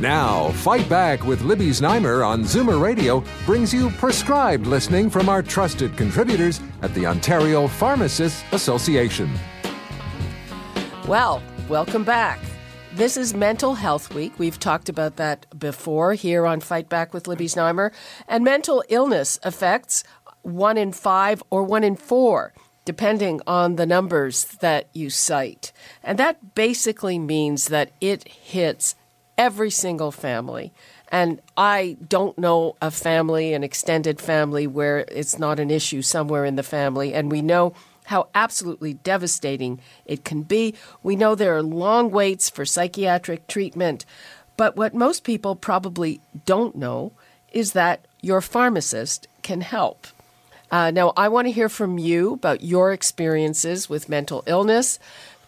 Now, Fight Back with Libby Znaimer on Zoomer Radio brings you prescribed listening from our trusted contributors at the Ontario Pharmacists Association. Well, welcome back. This is Mental Health Week. We've talked about that before here on Fight Back with Libby Znaimer. And mental illness affects one in five or one in four, depending on the numbers that you cite. And that basically means that it hits every single family. And I don't know a family, an extended family, where it's not an issue somewhere in the family. And we know how absolutely devastating it can be. We know there are long waits for psychiatric treatment. But what most people probably don't know is that your pharmacist can help. Uh, now, I want to hear from you about your experiences with mental illness.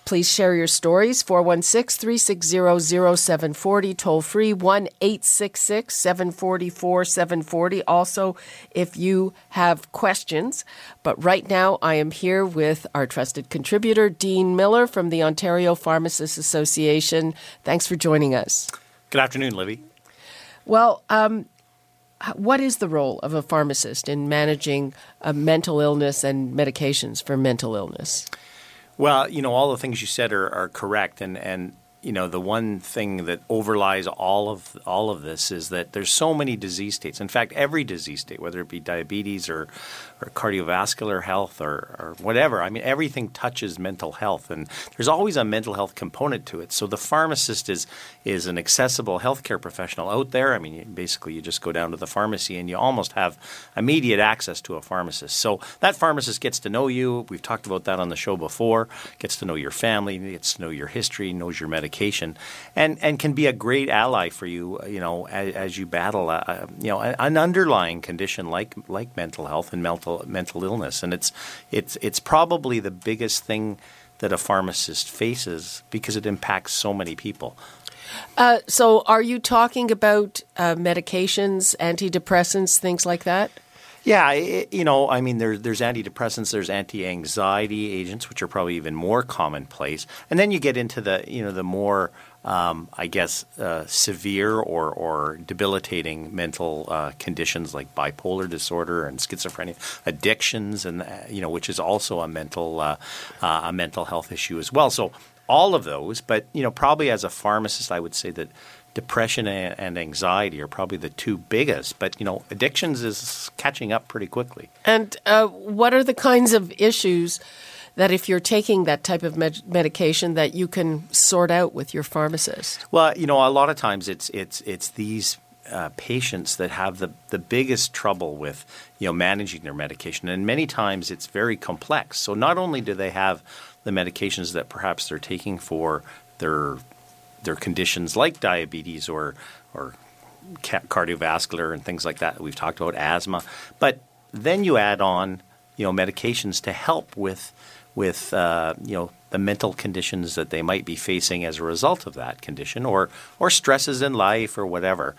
Please share your stories. 416 360 0740, toll free 1 866 744 740. Also, if you have questions. But right now, I am here with our trusted contributor, Dean Miller from the Ontario Pharmacists Association. Thanks for joining us. Good afternoon, Libby. Well, um, what is the role of a pharmacist in managing a mental illness and medications for mental illness? Well, you know, all the things you said are, are correct, and and you know the one thing that overlies all of all of this is that there's so many disease states. In fact, every disease state, whether it be diabetes or, or cardiovascular health or, or whatever, I mean, everything touches mental health, and there's always a mental health component to it. So the pharmacist is is an accessible healthcare professional out there. I mean, basically, you just go down to the pharmacy and you almost have immediate access to a pharmacist. So that pharmacist gets to know you. We've talked about that on the show before. Gets to know your family, gets to know your history, knows your medication medication, and and can be a great ally for you. You know, as, as you battle, a, you know, an underlying condition like like mental health and mental mental illness, and it's it's it's probably the biggest thing that a pharmacist faces because it impacts so many people. Uh, so, are you talking about uh, medications, antidepressants, things like that? Yeah, it, you know, I mean, there's there's antidepressants, there's anti-anxiety agents, which are probably even more commonplace, and then you get into the you know the more um, I guess uh, severe or or debilitating mental uh, conditions like bipolar disorder and schizophrenia, addictions, and uh, you know, which is also a mental uh, uh, a mental health issue as well. So all of those, but you know, probably as a pharmacist, I would say that depression and anxiety are probably the two biggest. But you know, addictions is catching up pretty quickly. And uh, what are the kinds of issues that, if you're taking that type of med- medication, that you can sort out with your pharmacist? Well, you know, a lot of times it's it's it's these. Uh, patients that have the, the biggest trouble with you know managing their medication and many times it's very complex so not only do they have the medications that perhaps they're taking for their their conditions like diabetes or or cardiovascular and things like that. We've talked about asthma, but then you add on you know medications to help with with uh, you know the mental conditions that they might be facing as a result of that condition or or stresses in life or whatever.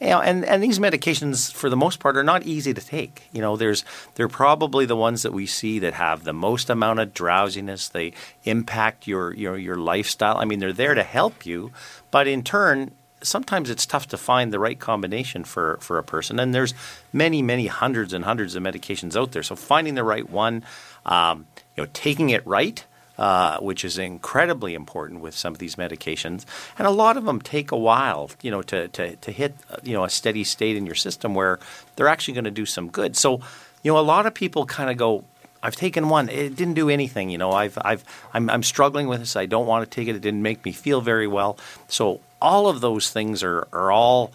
You know, and, and these medications, for the most part, are not easy to take. You know, there's they're probably the ones that we see that have the most amount of drowsiness. They impact your your your lifestyle. I mean, they're there to help you, but in turn, sometimes it's tough to find the right combination for, for a person. And there's many, many hundreds and hundreds of medications out there. So finding the right one, um, you know, taking it right – uh, which is incredibly important with some of these medications. And a lot of them take a while, you know, to, to, to hit, you know, a steady state in your system where they're actually going to do some good. So, you know, a lot of people kind of go, I've taken one. It didn't do anything. You know, I've, I've, I'm, I'm struggling with this. I don't want to take it. It didn't make me feel very well. So all of those things are, are all,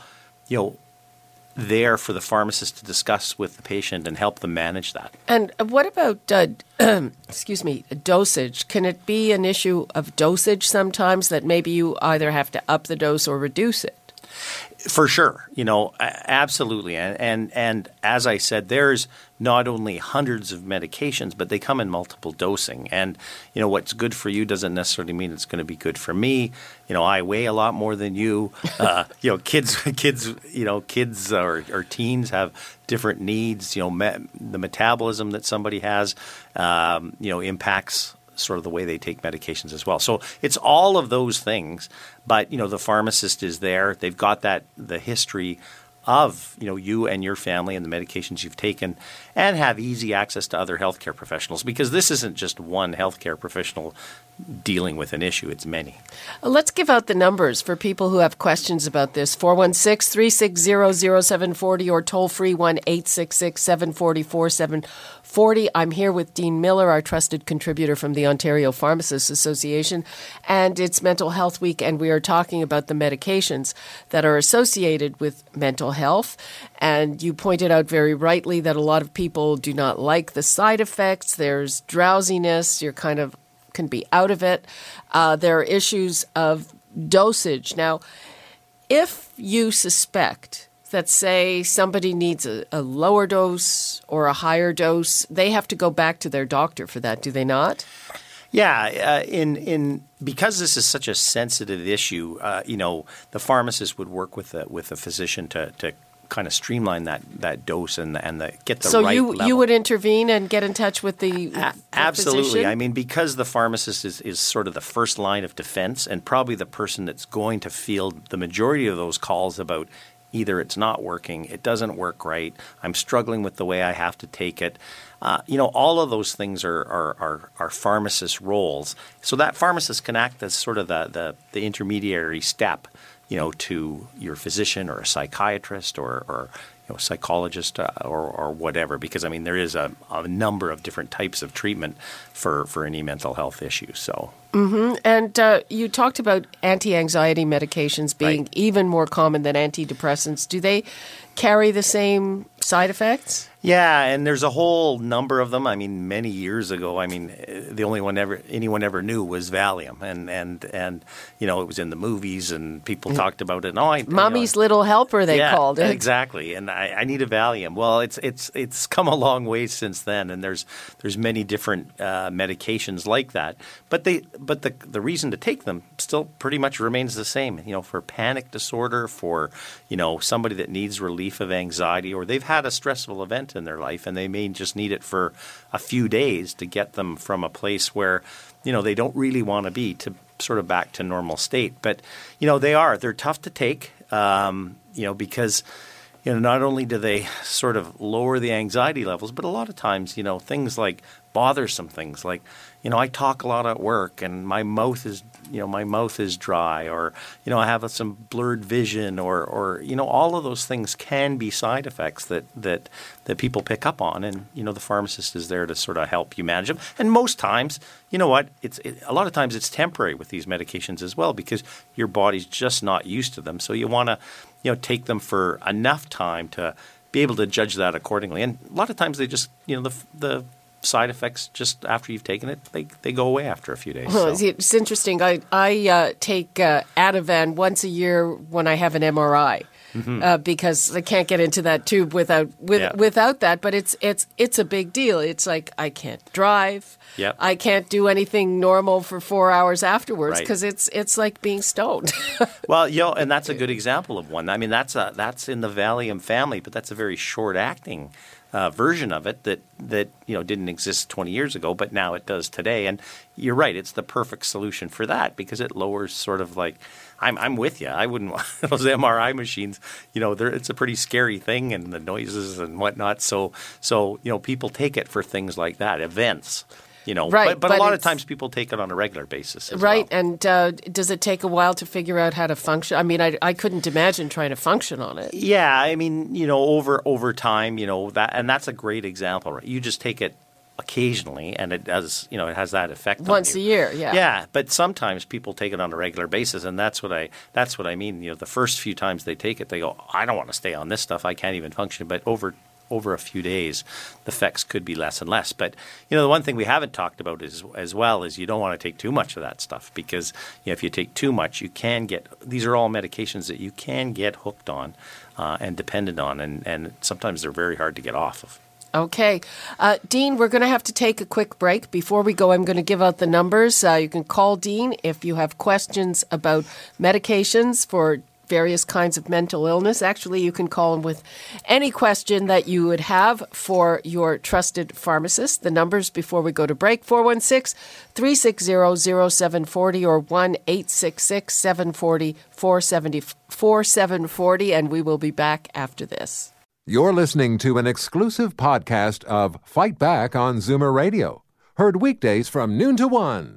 you know, there for the pharmacist to discuss with the patient and help them manage that. And what about, uh, excuse me, dosage? Can it be an issue of dosage sometimes that maybe you either have to up the dose or reduce it? For sure, you know, absolutely, and and and as I said, there's not only hundreds of medications, but they come in multiple dosing. And you know, what's good for you doesn't necessarily mean it's going to be good for me. You know, I weigh a lot more than you. Uh, you know, kids, kids, you know, kids or, or teens have different needs. You know, me- the metabolism that somebody has, um, you know, impacts sort of the way they take medications as well. So it's all of those things. But you know, the pharmacist is there. They've got that the history of you know you and your family and the medications you've taken and have easy access to other healthcare professionals because this isn't just one healthcare professional dealing with an issue it's many let's give out the numbers for people who have questions about this 416-360-0740 or toll free 1-866-744 40. I'm here with Dean Miller, our trusted contributor from the Ontario Pharmacists Association, and it's Mental Health Week, and we are talking about the medications that are associated with mental health. And you pointed out very rightly that a lot of people do not like the side effects. There's drowsiness, you're kind of can be out of it. Uh, there are issues of dosage. Now, if you suspect that say somebody needs a, a, lower dose or a higher dose, they have to go back to their doctor for that, do they not? Yeah, uh, in in because this is such a sensitive issue, uh, you know, the pharmacist would work with a with a physician to to kind of streamline that that dose and and the, get the so right you level. you would intervene and get in touch with the, the absolutely. Physician? I mean, because the pharmacist is is sort of the first line of defense and probably the person that's going to field the majority of those calls about either it's not working, it doesn't work right, I'm struggling with the way I have to take it. Uh, you know, all of those things are, are, are, are pharmacist roles. So that pharmacist can act as sort of the, the, the intermediary step, you know, to your physician or a psychiatrist or, or know, psychologist uh, or, or whatever, because I mean there is a, a, number of different types of treatment for, for any mental health issue. So, mm-hmm. and uh, you talked about anti-anxiety medications being right. even more common than antidepressants. Do they carry the same side effects? Yeah, and there's a whole number of them. I mean, many years ago, I mean, the only one ever anyone ever knew was Valium, and and and you know it was in the movies, and people mm. talked about it. Oh, I, Mommy's you know, Little Helper, they yeah, called it exactly. And I, I, need a Valium. Well, it's it's it's come a long way since then, and there's there's many different uh, medications like that. But they but the the reason to take them still pretty much remains the same. You know, for panic disorder, for you know somebody that needs relief of anxiety, or they've had a stressful event in their life and they may just need it for a few days to get them from a place where you know they don't really want to be to sort of back to normal state. But you know they are they're tough to take um, you know because you know not only do they sort of lower the anxiety levels but a lot of times you know things like bothersome things. Like you know I talk a lot at work and my mouth is you know my mouth is dry or you know I have some blurred vision or or you know all of those things can be side effects that that that people pick up on. And you know the pharmacist is there to sort of help you manage them. And most times you know what it's it, a lot of times it's temporary with these medications as well because your body's just not used to them. So you want to you know take them for enough time to be able to judge that accordingly. And a lot of times they just you know the the side effects just after you've taken it, they, they go away after a few days. Well, so. It's interesting. I, I uh, take uh, Ativan once a year when I have an MRI. Mm-hmm. Uh, because I can't get into that tube without with, yeah. without that. But it's it's it's a big deal. It's like I can't drive. Yep. I can't do anything normal for four hours afterwards because right. it's it's like being stoned. well, you know, and that's a good example of one. I mean, that's a, that's in the Valium family, but that's a very short acting uh, version of it that that you know didn't exist 20 years ago, but now it does today. And you're right; it's the perfect solution for that because it lowers sort of like I'm I'm with you. I wouldn't want those MRI machines. You know, it's a pretty scary thing, and the noises and whatnot. So so you know, people take it for things like that, events you know right, but, but, but a lot of times people take it on a regular basis right well. and uh, does it take a while to figure out how to function? I mean I, I couldn't imagine trying to function on it. Yeah i mean you know over over time you know that and that's a great example right? You just take it occasionally and it does you know it has that effect once a year yeah. Yeah but sometimes people take it on a regular basis and that's what i that's what i mean. You know the first few times they take it they go i don't want to stay on this stuff. I can't even function. But over over a few days, the effects could be less and less. But you know, the one thing we haven't talked about is as well is you don't want to take too much of that stuff because you know, if you take too much, you can get these are all medications that you can get hooked on uh, and dependent on, and, and sometimes they're very hard to get off of. Okay. Uh, Dean, we're going to have to take a quick break. Before we go, I'm going to give out the numbers. Uh, you can call Dean if you have questions about medications for various kinds of mental illness. Actually, you can call him with any question that you would have for your trusted pharmacist. The numbers before we go to break 416 360 0740 or 1 866 740 4740, and we will be back after this. You're listening to an exclusive podcast of Fight Back on Zoomer Radio, heard weekdays from noon to one.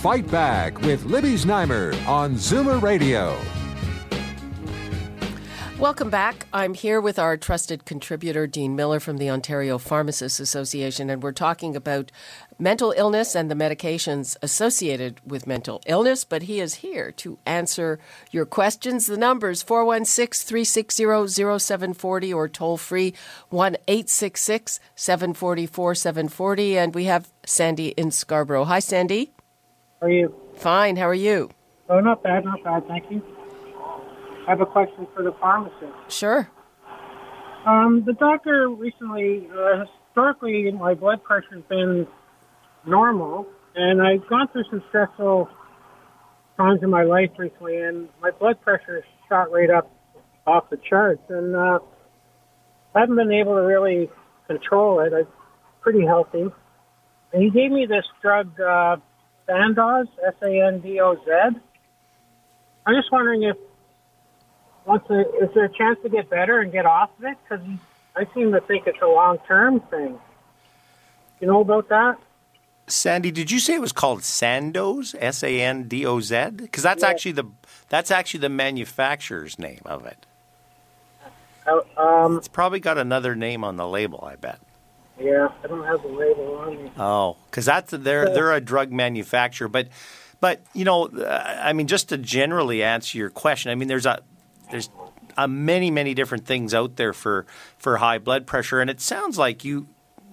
Fight Back with Libby Znaimer on Zoomer Radio. Welcome back. I'm here with our trusted contributor, Dean Miller from the Ontario Pharmacists Association, and we're talking about mental illness and the medications associated with mental illness. But he is here to answer your questions. The numbers 416 360 0740 or toll free 1 866 740 4740. And we have Sandy in Scarborough. Hi, Sandy. How are you? Fine. How are you? Oh, not bad, not bad. Thank you. I have a question for the pharmacist. Sure. Um, the doctor recently, uh, historically, my blood pressure's been normal, and I've gone through some stressful times in my life recently, and my blood pressure shot right up off the charts, and uh, I haven't been able to really control it. I'm pretty healthy. And he gave me this drug, uh, Sandoz, S-A-N-D-O-Z. I'm just wondering if once a, is there a chance to get better and get off of it? Because I seem to think it's a long term thing. You know about that? Sandy, did you say it was called Sandoz? S A N D O Z? Because that's Yeah. actually the that's actually the manufacturer's name of it. Uh, um, It's probably got another name on the label, I bet. Yeah, I don't have the label on me. Oh, because that's they're they're a drug manufacturer, but but you know, uh, I mean, just to generally answer your question, I mean, there's a there's a many many different things out there for for high blood pressure, and it sounds like you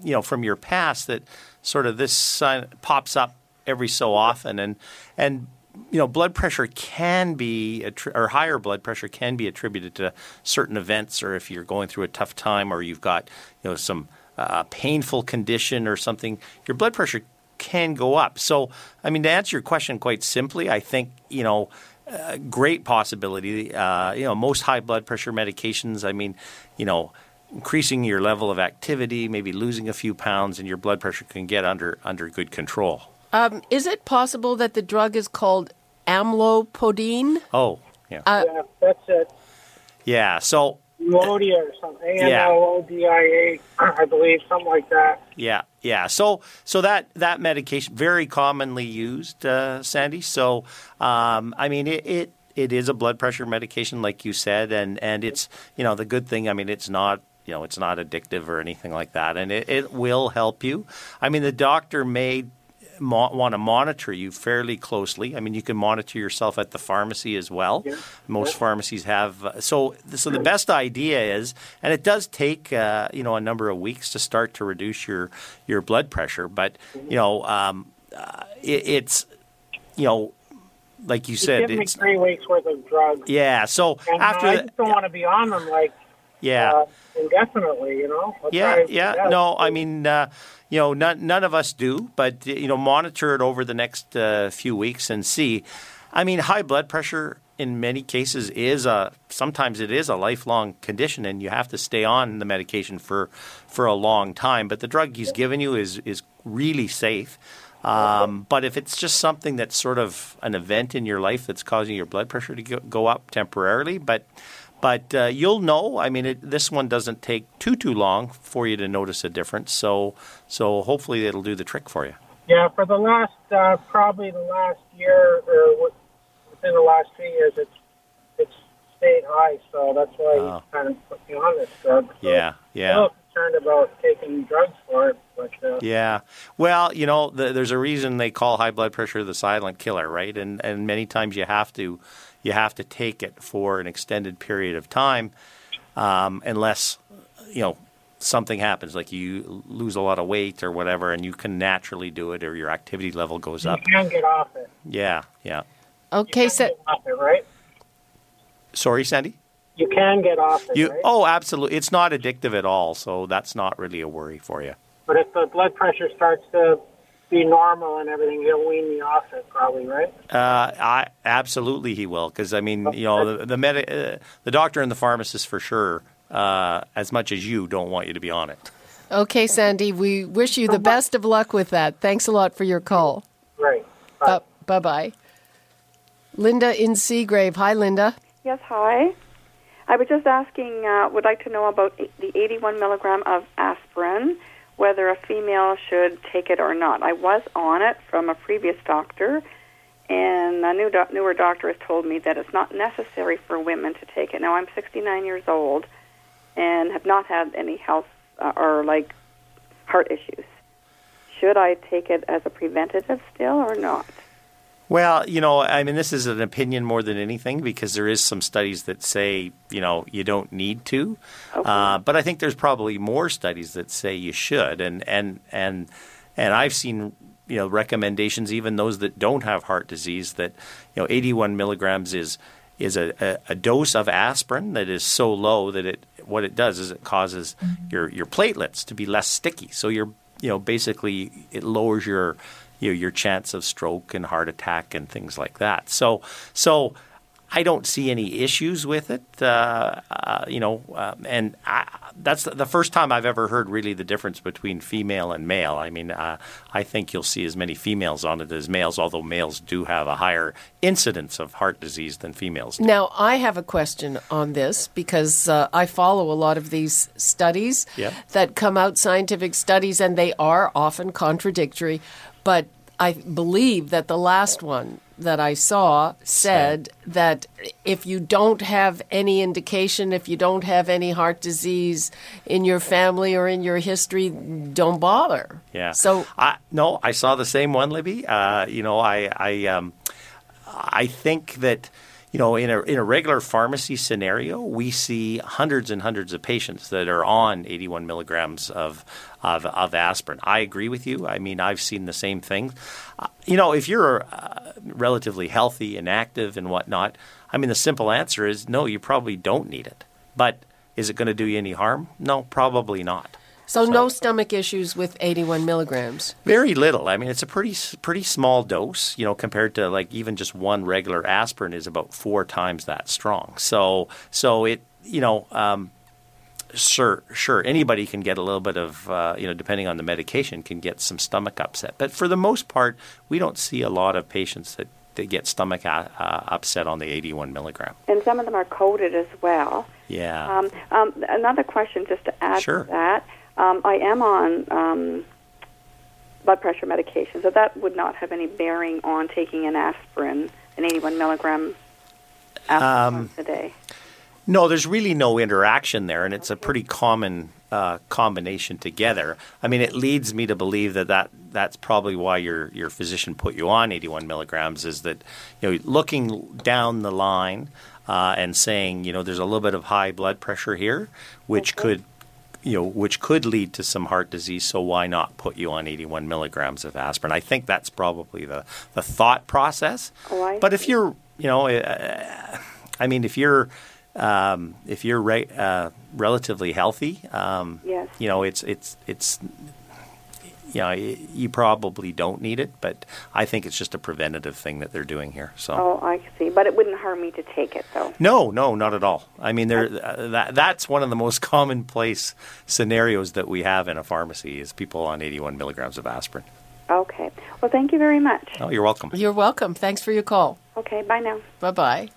you know from your past that sort of this sign pops up every so often, and and you know, blood pressure can be, or higher blood pressure can be attributed to certain events, or if you're going through a tough time, or you've got, you know, some uh, painful condition or something, your blood pressure can go up. So, I mean, to answer your question quite simply, I think, you know, uh, great possibility. Uh, you know, most high blood pressure medications, I mean, you know, increasing your level of activity, maybe losing a few pounds, and your blood pressure can get under under good control. Um, is it possible that the drug is called amlodipine? Oh, yeah. Uh, yeah, that's it. Yeah. So Euodia or something. A N L O D I A, I believe, something like that. yeah, yeah. So so that that medication very commonly used, uh, Sandy. So um, I mean it, it it is a blood pressure medication, like you said, and and it's you know the good thing. I mean it's not. You know, it's not addictive or anything like that, and it, it will help you. I mean, the doctor may mo- want to monitor you fairly closely. I mean, you can monitor yourself at the pharmacy as well. Most pharmacies have. Uh, so, so the best idea is, and it does take uh, you know a number of weeks to start to reduce your your blood pressure, but you know um, uh, it, it's you know like you said, it's three weeks worth of drugs. yeah. So And after uh, I just don't want to be on them like yeah. Indefinitely, you know? Yeah, yeah. No, I mean, uh, you know, none, none of us do, but you know, monitor it over the next uh, few weeks and see. I mean, high blood pressure in many cases is a sometimes it is a lifelong condition, and you have to stay on the medication for for a long time. But the drug he's given you is is really safe. Um, but if it's just something that's sort of an event in your life that's causing your blood pressure to go, go up temporarily, but but uh, you'll know. I mean, it, this one doesn't take too too long for you to notice a difference. So so hopefully it'll do the trick for you. Yeah, for the last, uh, probably the last year or wi- within the last two years, it's it's stayed high. So that's why Oh. he kind of put me on this drug. So Yeah, I'm a yeah. little concerned about taking drugs for it, but uh, Yeah. Well, you know, the, there's a reason they call high blood pressure the silent killer, right? And and many times you have to you have to take it for an extended period of time. um, unless you know something happens, like you lose a lot of weight or whatever, and you can naturally do it, or your activity level goes up. You can get off it. Yeah, yeah. Okay, You so get off it, right? Sorry, Sandy. You can get off it, You right? oh, absolutely. It's not addictive at all, so that's not really a worry for you. But if the blood pressure starts to be normal and everything, he'll wean me off it, probably, right? Uh, I absolutely he will because I mean you know the the, medi- uh, the doctor and the pharmacist for sure uh, as much as you don't want you to be on it. okay, Sandy, we wish you the best of luck with that. Thanks a lot for your call. Right. But Bye bye. Linda in Seagrave. Hi, Linda. Yes, hi. I was just asking, uh, would like to know about the 81 milligram of aspirin, whether a female should take it or not. I was on it from a previous doctor, and a new doc- newer doctor has told me that it's not necessary for women to take it. Now, I'm 69 years old and have not had any health uh, or like heart issues. Should I take it as a preventative still or not? Well, you know, I mean, this is an opinion more than anything because there is some studies that say, you know, you don't need to. Okay. Uh, but I think there's probably more studies that say you should, and and and and I've seen you know recommendations, even those that don't have heart disease, that you know, 81 milligrams is is a, a, a dose of aspirin that is so low that it what it does is it causes your your platelets to be less sticky. So you're you know basically it lowers your you know, your chance of stroke and heart attack and things like that. So so I don't see any issues with it. Uh, uh, you know, um, and I, that's the first time I've ever heard really the difference between female and male. I mean, uh, I think you'll see as many females on it as males, although males do have a higher incidence of heart disease than females do. Now, I have a question on this because uh, I follow a lot of these studies that come out, scientific studies, and they are often contradictory. But I believe that the last one that I saw said that if you don't have any indication, if you don't have any heart disease in your family or in your history, don't bother. Yeah. So I, no, I saw the same one, Libby. Uh, you know, I I um, I think that you know in a in a regular pharmacy scenario, we see hundreds and hundreds of patients that are on 81 milligrams of of, of aspirin. I agree with you. I mean, I've seen the same thing. Uh, you know, if you're uh, relatively healthy and active and whatnot, I mean, the simple answer is no. You probably don't need it. But is it going to do you any harm? No, probably not. so no stomach issues with 81 milligrams. Very little. I mean, it's a pretty pretty small dose, you know, compared to like even just one regular aspirin is about four times that strong. So so it you know. Um, Sure, sure. Anybody can get a little bit of, uh, you know, depending on the medication, can get some stomach upset. But for the most part, we don't see a lot of patients that, get stomach uh, uh, upset on the 81 milligram. And some of them are coated as well. Yeah. Um, um, another question, just to add Sure. to that, um, I am on um, blood pressure medication, so that would not have any bearing on taking an aspirin, an 81 milligram aspirin Um, once a day. No, there's really no interaction there, and it's a pretty common uh, combination together. I mean, it leads me to believe that, that that's probably why your your physician put you on 81 milligrams. Is that you know looking down the line uh, and saying you know there's a little bit of high blood pressure here, which could you know which could lead to some heart disease. So why not put you on 81 milligrams of aspirin? I think that's probably the the thought process. Oh, but if you're you know, uh, I mean, if you're um, if you're re- uh, relatively healthy, um, Yes. you know, it's it's it's you know, y- you probably don't need it, but I think it's just a preventative thing that they're doing here. So. Oh, I see. But it wouldn't harm me to take it, though. No, no, not at all. I mean, there uh, that that's one of the most commonplace scenarios that we have in a pharmacy is people on 81 milligrams of aspirin. Okay. Well, thank you very much. Oh, you're welcome. You're welcome. Thanks for your call. Okay, bye now. Bye bye.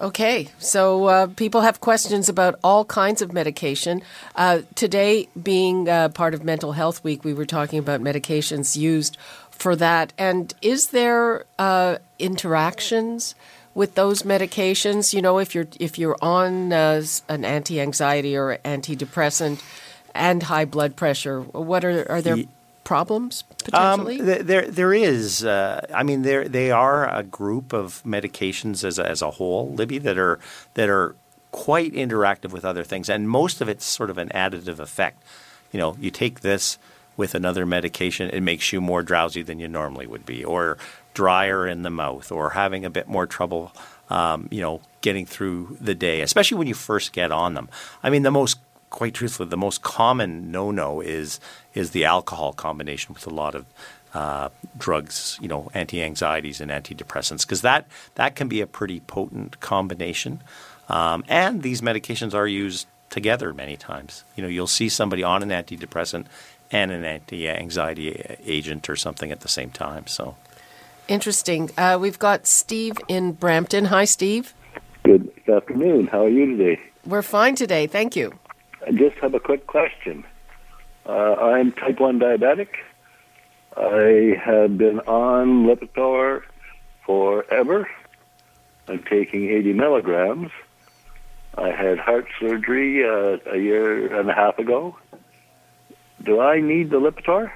Okay, so uh, people have questions about all kinds of medication. Uh, today, being uh, part of Mental Health Week, we were talking about medications used for that. And is there uh, interactions with those medications? You know, if you're if you're on uh, an anti-anxiety or antidepressant and high blood pressure, what are are there problems Um, potentially? th- there, there is. Uh, I mean, there they are a group of medications as a, as a whole, Libby, that are that are quite interactive with other things, and most of it's sort of an additive effect. You know, you take this with another medication, it makes you more drowsy than you normally would be, or drier in the mouth, or having a bit more trouble, um, you know, getting through the day, especially when you first get on them. I mean, the most quite truthfully, the most common no-no is is the alcohol combination with a lot of uh, drugs, you know, anti-anxieties and antidepressants, because that that can be a pretty potent combination. Um, and these medications are used together many times. You know, you'll see somebody on an antidepressant and an anti-anxiety agent or something at the same time. So interesting. Uh, we've got Steve in Brampton. Hi, Steve. Good afternoon. How are you today? We're fine today. Thank you. I just have a quick question. Uh, I'm type 1 diabetic. I have been on Lipitor forever. I'm taking 80 milligrams. I had heart surgery uh, a year and a half ago. Do I need the Lipitor?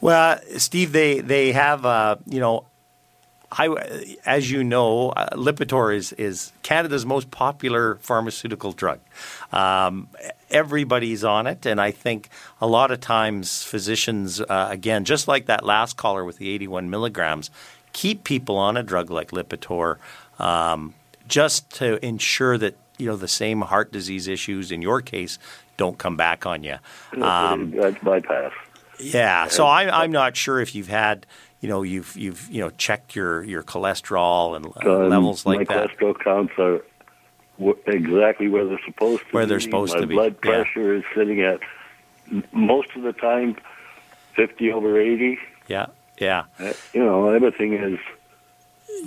Well, Steve, they they have uh, you know I, as you know, uh, Lipitor is, is Canada's most popular pharmaceutical drug. Um, everybody's on it, and I think a lot of times physicians, uh, again, just like that last caller with the 81 milligrams, keep people on a drug like Lipitor um, just to ensure that you know the same heart disease issues in your case don't come back on you. Um, That's bypass. Yeah, so I, I'm not sure if you've had you know you've you've you know checked your your cholesterol and um, levels like my that. My cholesterol counts are w- exactly where they're supposed to where be. they're supposed my to be. blood pressure yeah. is sitting at most of the time 50 over 80. Yeah, yeah. Uh, you know, everything is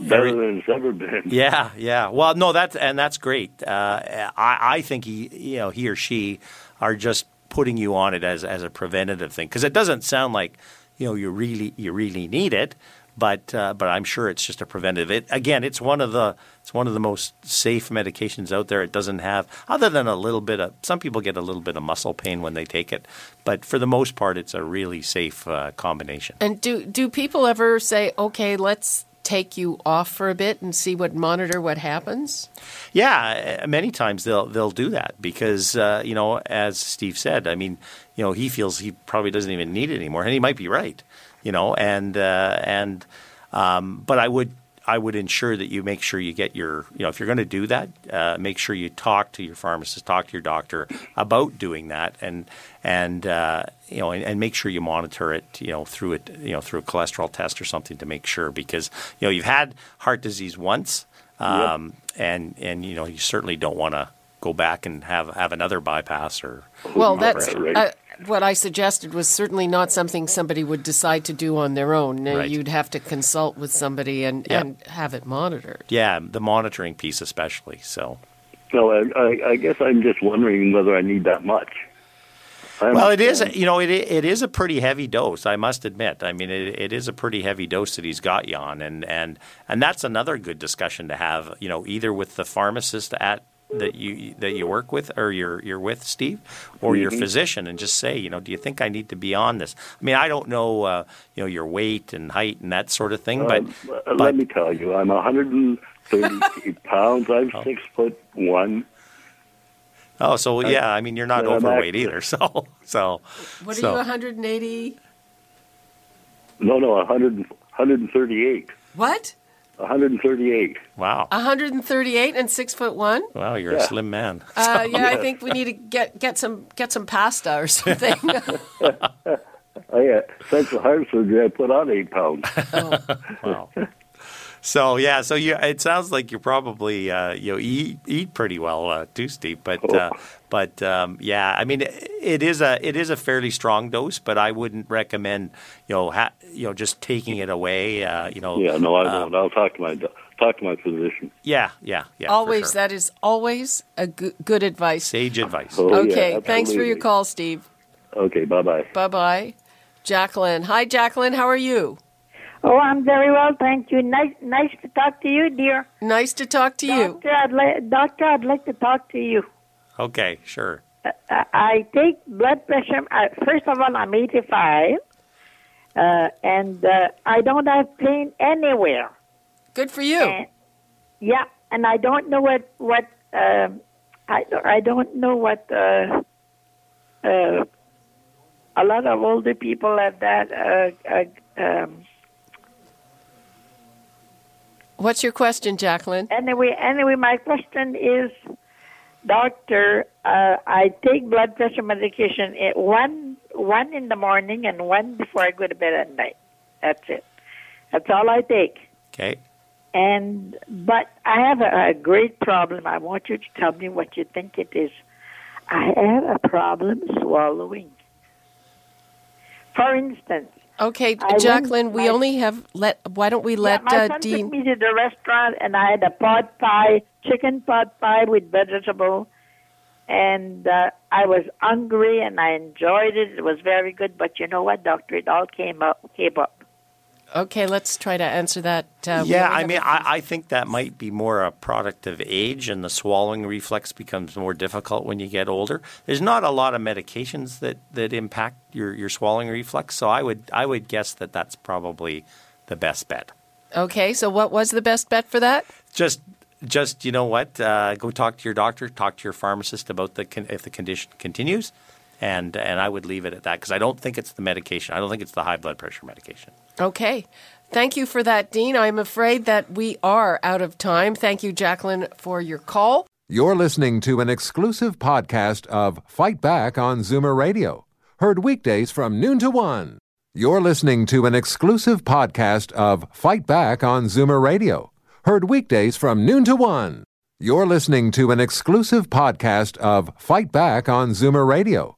better than it's ever been. Yeah, yeah. Well, no, that's and that's great. Uh, I, I think he, you know, he or she are just putting you on it as as a preventative thing because it doesn't sound like you know you really you really need it, but uh, but I'm sure it's just a preventative. It again, it's one of the it's one of the most safe medications out there. It doesn't have other than a little bit of some people get a little bit of muscle pain when they take it, but for the most part, it's a really safe uh, combination. And do do people ever say, okay, let's take you off for a bit and see what monitor what happens? Yeah, uh, many times they'll they'll do that because uh, you know, as Steve said, I mean, you know, he feels he probably doesn't even need it anymore, and he might be right, you know, and uh, and um, but I would I would ensure that you make sure you get your, you know, if you're going to do that, uh, make sure you talk to your pharmacist, talk to your doctor about doing that, and and uh, you know, and, and, make sure you monitor it, you know, through it, you know, through a cholesterol test or something to make sure because you know you've had heart disease once, um, yep. and and you know you certainly don't want to go back and have have another bypass or well that's uh, what I suggested was certainly not something somebody would decide to do on their own. Right. You'd have to consult with somebody and, yep. and have it monitored. Yeah, the monitoring piece especially. So. So I, I guess I'm just wondering whether I need that much. I'm well, it is. You know, it it is a pretty heavy dose. I must admit. I mean, it, it is a pretty heavy dose that he's got you on, and and and that's another good discussion to have. You know, either with the pharmacist at that you that you work with or you're you're with Steve or mm-hmm. your physician and just say you know do you think I need to be on this I mean I don't know uh, you know your weight and height and that sort of thing but, uh, but let me tell you I'm 138 pounds I'm oh. six foot one oh so yeah I mean you're not overweight either so so what so. are you 180 no no 100 138 what 138. Wow. 138 and six foot one. Wow, you're yeah. a slim man. Uh, yeah, I think we need to get get some get some pasta or something. oh yeah, central heart surgery. I put on eight pounds. Oh. wow. So yeah, so you it sounds like you probably uh, you know eat eat pretty well uh, too, Steve. But oh. uh, but um, yeah, I mean it, it is a it is a fairly strong dose, but I wouldn't recommend you know ha, you know just taking it away. Uh, you know. Yeah, no, I won't. I'll talk to my talk to my physician. Yeah, yeah, yeah. Always, sure. that is always a good, good advice. Sage advice. Oh, okay, yeah, thanks for your call, Steve. Okay, bye bye. Bye bye, Jacqueline. Hi, Jacqueline. How are you? Oh, I'm very well, thank you. Nice, nice to talk to you, dear. Nice to talk to Doctor, you. I'd li- Doctor, I'd like to talk to you. Okay, sure. Uh, I take blood pressure. Uh, first of all, I'm 85, uh, and uh, I don't have pain anywhere. Good for you. And, yeah, and I don't know what what um I I don't know what uh, uh, a lot of older people have that. Uh, uh, um, What's your question, Jacqueline? anyway, anyway, my question is, doctor, uh, I take blood pressure medication at one one in the morning and one before I go to bed at night. That's it. That's all I take. Okay. And but I have a, a great problem. I want you to tell me what you think it is. I have a problem swallowing. For instance, Okay, I Jacqueline, we my- only have let. Why don't we let yeah, my uh, son Dean? took me to the restaurant, and I had a pot pie, chicken pot pie with vegetable, and uh, I was hungry, and I enjoyed it. It was very good. But you know what, doctor? It all came up. Came up. Okay, let's try to answer that. Uh, yeah, I mean, I, think that might be more a product of age, and the swallowing reflex becomes more difficult when you get older. There's not a lot of medications that, that impact your, your swallowing reflex, so I would I would guess that that's probably the best bet. okay, so what was the best bet for that? Just just you know what, uh, go talk to your doctor, talk to your pharmacist about the con- if the condition continues, and and I would leave it at that because I don't think it's the medication. I don't think it's the high blood pressure medication. Okay. Thank you for that, Dean. I'm afraid that we are out of time. Thank you, Jacqueline, for your call. You're listening to an exclusive podcast of Fight Back on Zoomer Radio, heard weekdays from noon to one. You're listening to an exclusive podcast of Fight Back on Zoomer Radio, heard weekdays from noon to one. You're listening to an exclusive podcast of Fight Back on Zoomer Radio,